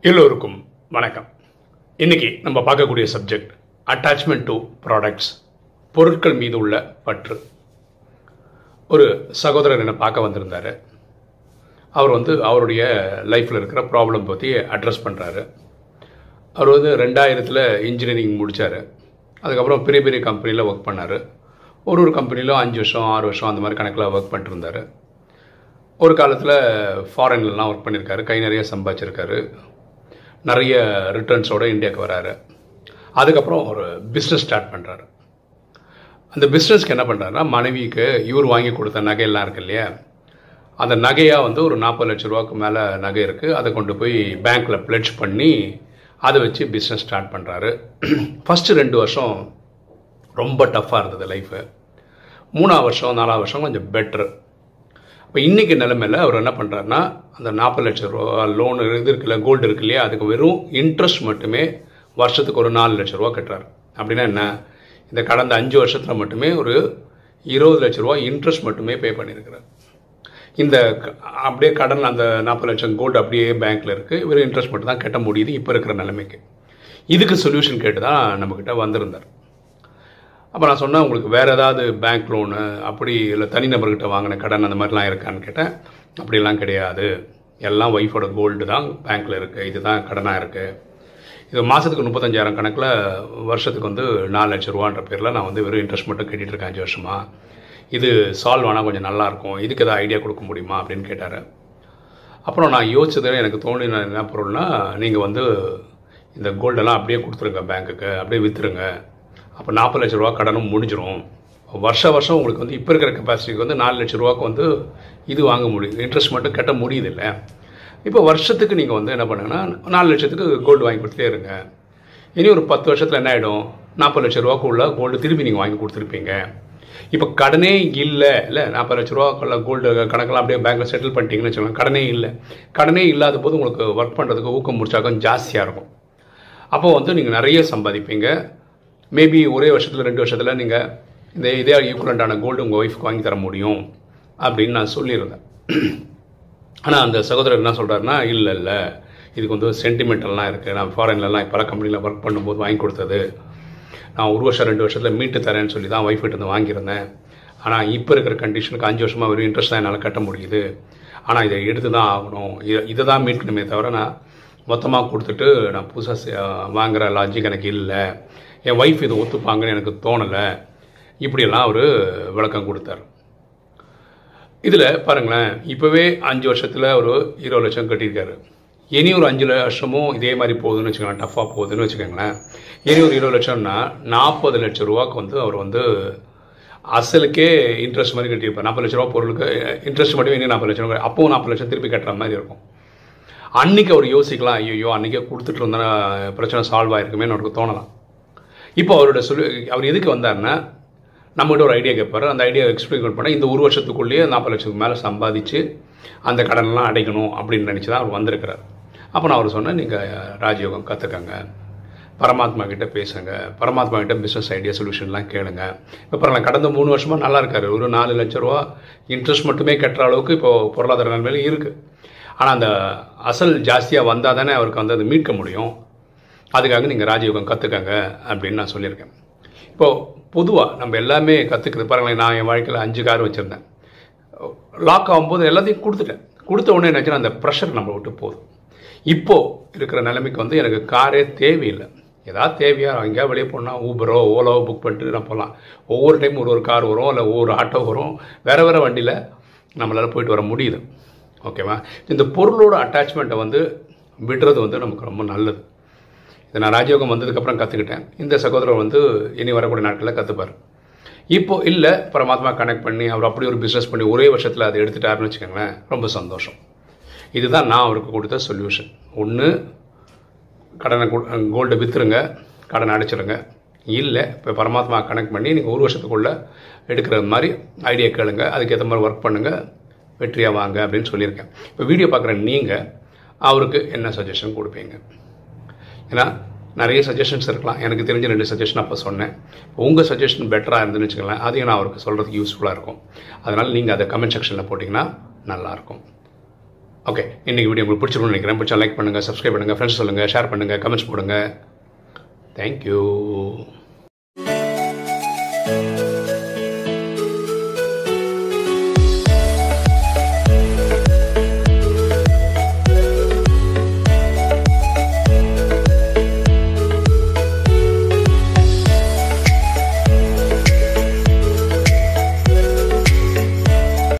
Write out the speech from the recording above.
எல்லோருக்கும் வணக்கம். இன்னைக்கு நம்ம பார்க்கக்கூடிய சப்ஜெக்ட் அட்டாச்மெண்ட் டு ப்ராடக்ட்ஸ் பொருட்கள் மீது உள்ள பற்று. ஒரு சகோதரர் என்னை பார்க்க வந்திருந்தார். அவர் வந்து அவருடைய லைஃப்பில் இருக்கிற ப்ராப்ளம் பற்றி அட்ரஸ் பண்ணுறாரு அவர் வந்து ரெண்டாயிரத்தில் இன்ஜினியரிங் முடித்தார் அதுக்கப்புறம் பெரிய பெரிய கம்பெனியில் ஒர்க் பண்ணார். ஒரு ஒரு கம்பெனிலும் அஞ்சு வருஷம் ஆறு வருஷம் அந்த மாதிரி கணக்கில் ஒர்க் பண்ணிட்டுருந்தாரு. ஒரு காலத்தில் ஃபாரின்லலாம் ஒர்க் பண்ணியிருக்காரு. கை நிறைய சம்பாதிச்சிருக்காரு. நிறைய ரிட்டர்ன்ஸோடு இந்தியாவுக்கு வராரு. அதுக்கப்புறம் ஒரு பிஸ்னஸ் ஸ்டார்ட் பண்ணுறாரு அந்த பிஸ்னஸ்க்கு என்ன பண்ணுறாருன்னா மனைவிக்கு இவர் வாங்கி கொடுத்த நகையெல்லாம் இருக்கு இல்லையா? அந்த நகையாக வந்து ஒரு நாற்பது லட்ச ரூபாய்க்கு மேலே நகை இருக்குது அதை கொண்டு போய் பேங்க்கில் பிளட்ஜ் பண்ணி அதை வச்சு பிஸ்னஸ் ஸ்டார்ட் பண்ணுறாரு ஃபஸ்ட்டு ரெண்டு வருஷம் ரொம்ப டஃப்பாக இருந்தது லைஃபு மூணாவது வருஷம் நாலாவது வருஷம் கொஞ்சம் பெட்ரு இப்போ இன்றைக்கி நிலமையில் அவர் என்ன பண்ணுறாருன்னா அந்த நாற்பது லட்சம் ரூபா லோன் இது இருக்குல்ல கோல்டு இருக்கு இல்லையா அதுக்கு வெறும் இன்ட்ரெஸ்ட் மட்டுமே வருஷத்துக்கு ஒரு நாலு லட்ச ரூபா கட்டுறாரு. அப்படின்னா என்ன? இந்த கடந்த அஞ்சு வருஷத்தில் மட்டுமே ஒரு இருபது லட்ச ரூபா இன்ட்ரெஸ்ட் மட்டுமே பே பண்ணியிருக்கிறார். இந்த அப்படியே கடன் அந்த நாற்பது லட்சம் கோல்டு அப்படியே பேங்க்கில் இருக்குது இவர் இன்ட்ரெஸ்ட் மட்டும் தான் கட்ட முடியுது இப்போ இருக்கிற நிலைமைக்கு. இதுக்கு சொல்யூஷன் கேட்டு தான் நம்மக்கிட்ட வந்திருந்தார். அப்போ நான் சொன்னேன் உங்களுக்கு வேறு ஏதாவது பேங்க் லோனு அப்படி இல்லை தனிநபர்கிட்ட வாங்கின கடன் அந்த மாதிரிலாம் இருக்கான்னு கேட்டேன். அப்படிலாம் கிடையாது. எல்லாம் ஒய்ஃபோட கோல்டு தான் பேங்க்கில் இருக்குது இதுதான் கடனாக இருக்குது இது மாதத்துக்கு முப்பத்தஞ்சாயிரம் கணக்கில் வருஷத்துக்கு வந்து நாலு லட்சம் ரூபான்ற பேரில் நான் வந்து வெறும் இன்ட்ரெஸ்ட் மட்டும் கட்டிட்டு இருக்கேன் அஞ்சு வருஷமாக இது சால்வ் ஆனால் கொஞ்சம் நல்லாயிருக்கும் இதுக்கு எதாவது ஐடியா கொடுக்க முடியுமா? அப்படின்னு கேட்டார். அப்புறம் நான் யோசிச்சது எனக்கு தோணின என்ன பொருள்னா நீங்கள் வந்து இந்த கோல்டெல்லாம் அப்படியே கொடுத்துருங்க பேங்க்குக்கு அப்படியே விற்றுருங்க அப்போ நாற்பது லட்ச ரூபா கடனும் முடிஞ்சிடும் வருஷ வருஷம் உங்களுக்கு வந்து இப்போ இருக்கிற கெப்பாசிட்டிக்கு வந்து நாலு லட்ச ரூபாக்கு வந்து இது வாங்க முடியுது. இன்ட்ரெஸ்ட் மட்டும் கட்ட முடியுது இல்லை இப்போ வருஷத்துக்கு நீங்கள் வந்து என்ன பண்ணுங்கன்னா நாலு லட்சத்துக்கு கோல்டு வாங்கி கொடுத்துட்டே இருங்க. இனி ஒரு பத்து வருஷத்தில் என்ன ஆகிடும் நாற்பது லட்ச ரூபாக்குள்ள கோல்டு திருப்பி நீங்கள் வாங்கி கொடுத்துருப்பீங்க. இப்போ கடனே இல்லை. இல்லை நாற்பது லட்ச ரூபாக்குள்ள கோல்டு கணக்கெல்லாம் அப்படியே பேங்க்கில் செட்டில் பண்ணிட்டீங்கன்னு வச்சுக்கோங்க கடனே இல்லை. கடனே இல்லாத போது உங்களுக்கு ஒர்க் பண்ணுறதுக்கு ஊக்கம் முடிச்சாக்கம் ஜாஸ்தியாக இருக்கும். அப்போ வந்து நீங்கள் நிறைய சம்பாதிப்பீங்க. மேபி ஒரே வருஷத்தில் ரெண்டு வருஷத்தில் நீங்கள் இந்த இதே ஈக்குவலண்டான கோல்டு உங்கள் ஒய்ஃப்க்கு வாங்கி தர முடியும் அப்படின்னு நான் சொல்லியிருந்தேன். ஆனால் அந்த சகோதரர் என்ன சொல்கிறாருன்னா இல்லை இல்லை. இதுக்கு வந்து சென்டிமெண்டல்லாம் இருக்குது நான் ஃபாரின்லலாம் பல கம்பெனியில் ஒர்க் பண்ணும்போது வாங்கி கொடுத்தது. நான் ஒரு வருஷம் ரெண்டு வருஷத்தில் மீட்டு தரேன்னு சொல்லி தான் ஒய்ஃப் இருந்து வாங்கியிருந்தேன். ஆனால் இப்போ இருக்கிற கண்டிஷனுக்கு அஞ்சு வருஷமாக வெறும் இன்ட்ரெஸ்ட் தான் என்னால் கட்ட முடியுது. ஆனால் இதை எடுத்து தான் ஆகணும். இதை இதை தான் மீட்கணுமே தவிர நான் மொத்தமாக கொடுத்துட்டு நான் புதுசாக வாங்குகிற லாஜிக் எனக்கு இல்லை. என் ஒய்ஃப் இதை ஒத்துப்பாங்கன்னு எனக்கு தோணலை. இப்படியெல்லாம் அவர் விளக்கம் கொடுத்தார். இதில் பாருங்களேன் இப்போவே அஞ்சு வருஷத்தில் ஒரு இருபது லட்சம் கட்டியிருக்காரு. இனி ஒரு அஞ்சு லட்சமும் இதே மாதிரி போகுதுன்னு வச்சுக்கோங்களேன் டஃப்பாக போகுதுன்னு வச்சுக்கோங்களேன். இனி ஒரு இருபது லட்சம்னா நாற்பது லட்சம் ரூபாய்க்கு வந்து அவர் வந்து அசலுக்கே இன்ட்ரெஸ்ட் மாதிரி கட்டியிருப்பார். நாற்பது லட்ச ரூபா பொருளுக்கு இன்ட்ரெஸ்ட் மட்டும் இனி நாற்பது லட்சம் ரூபாய். அப்பவும் நாற்பது லட்சம் திருப்பி கட்டுற மாதிரி இருக்கும். அன்றைக்கி அவர் யோசிக்கலாம் ஐயோ அன்றைக்கே கொடுத்துட்டு இருந்தா பிரச்சனை சால்வ் ஆகிருக்குமே நமக்கு தோணலாம். இப்போ அவரோட சொல்லு அவர் எதுக்கு வந்தாருன்னா நம்மகிட்ட ஒரு ஐடியா கேட்பாரு அந்த ஐடியா எக்ஸ்பிளைன் பண்ணால் இந்த ஒரு வருஷத்துக்குள்ளேயே நாற்பது லட்சத்துக்கு மேலே சம்பாதிச்சு அந்த கடன்லாம் அடைக்கணும் அப்படின்னு நினச்சி தான் அவர் வந்திருக்கிறார். அப்போ நான் அவர் சொன்னேன் நீங்கள் ராஜயோகம் கற்றுக்கங்க பரமாத்மா கிட்ட பேசுங்க. பரமாத்மா கிட்ட பிஸ்னஸ் ஐடியா சொல்யூஷன்லாம் கேளுங்க. இப்போ பரவாயில்ல கடந்த மூணு வருஷமாக நல்லா இருக்காரு. ஒரு நாலு லட்ச ரூபா இன்ட்ரெஸ்ட் மட்டுமே கட்டுற அளவுக்கு இப்போது பொருளாதார நிலைமையில இருக்குது ஆனால் அந்த அசல் ஜாஸ்தியாக வந்தால் தானே அவருக்கு வந்து அதை மீட்க முடியும். அதுக்காக நீங்கள் ராஜயோகம் கற்றுக்கங்க அப்படின்னு நான் சொல்லியிருக்கேன். இப்போது பொதுவாக நம்ம எல்லாமே கற்றுக்குது பாருங்களேன் நான் என் வாழ்க்கையில் அஞ்சு கார் வச்சுருந்தேன். லாக் ஆகும்போது எல்லாத்தையும் கொடுத்துட்டேன். கொடுத்த உடனே என்னாச்சுன்னா அந்த ப்ரெஷர் நம்மளை விட்டு போதும் இப்போது இருக்கிற நிலைமைக்கு வந்து எனக்கு காரே தேவையில்லை. ஏதாவது தேவையா எங்கேயா வெளியே போனால் ஊபரோ ஓலாவோ புக் பண்ணிட்டு நான் போகலாம். ஒவ்வொரு டைம் ஒரு ஒரு கார் வரும் இல்லை ஒவ்வொரு ஆட்டோ வரும். வேறு வேறு வண்டியில் நம்மளால் போயிட்டு வர முடியுது. ஓகேவா இந்த பொருளோட அட்டாச்மெண்ட்டை வந்து விடுறது வந்து நமக்கு ரொம்ப நல்லது. இதை நான் ராஜயோகம் வந்ததுக்கப்புறம் கற்றுக்கிட்டேன் இந்த சகோதரர் வந்து இனி வரக்கூடிய நாட்களில் கற்றுப்பார் இப்போ இல்லை பரமாத்மா கனெக்ட் பண்ணி அவர் அப்படி ஒரு பிஸ்னஸ் பண்ணி ஒரே வருஷத்தில் அதை எடுத்துட்டாருன்னு வச்சுக்கோங்களேன் ரொம்ப சந்தோஷம். இதுதான் நான் அவருக்கு கொடுத்த சொல்யூஷன் ஒன்று கடனை கோல்டை விற்றுருங்க கடனை அடைச்சிருங்க. இல்லை இப்போ பரமாத்மா கனெக்ட் பண்ணி நீங்கள் ஒரு வருஷத்துக்குள்ளே எடுக்கிற மாதிரி ஐடியா கேளுங்க அதுக்கேற்ற மாதிரி ஒர்க் பண்ணுங்கள் வெற்றியாக வாங்க அப்படின்னு சொல்லியிருக்கேன். இப்போ வீடியோ பார்க்குற நீங்கள் அவருக்கு என்ன சஜஷன் கொடுப்பீங்க? ஏன்னா நிறைய சஜஷன்ஸ் இருக்கலாம். எனக்கு தெரிஞ்ச ரெண்டு சஜஷன் அப்போ சொன்னேன். உங்கள் சஜஷன் பெட்டராக இருந்துன்னு வச்சுக்கலாம் அதையும் நான் அவருக்கு சொல்கிறதுக்கு யூஸ்ஃபுல்லாக இருக்கும். அதனால் நீங்கள் அதை கமெண்ட் செக்ஷனில் போட்டிங்கன்னா நல்லாயிருக்கும் ஓகே இன்றைக்கி வீடியோ உங்களுக்கு பிடிச்சிருக்கும்னு நினைக்கிறேன். பிடிச்சா லைக் பண்ணுங்கள் சப்ஸ்கிரைப் பண்ணுங்கள் ஃப்ரெண்ட்ஸ் சொல்லுங்கள் ஷேர் பண்ணுங்கள் கமெண்ட்ஸ் போடுங்க. தேங்க்யூ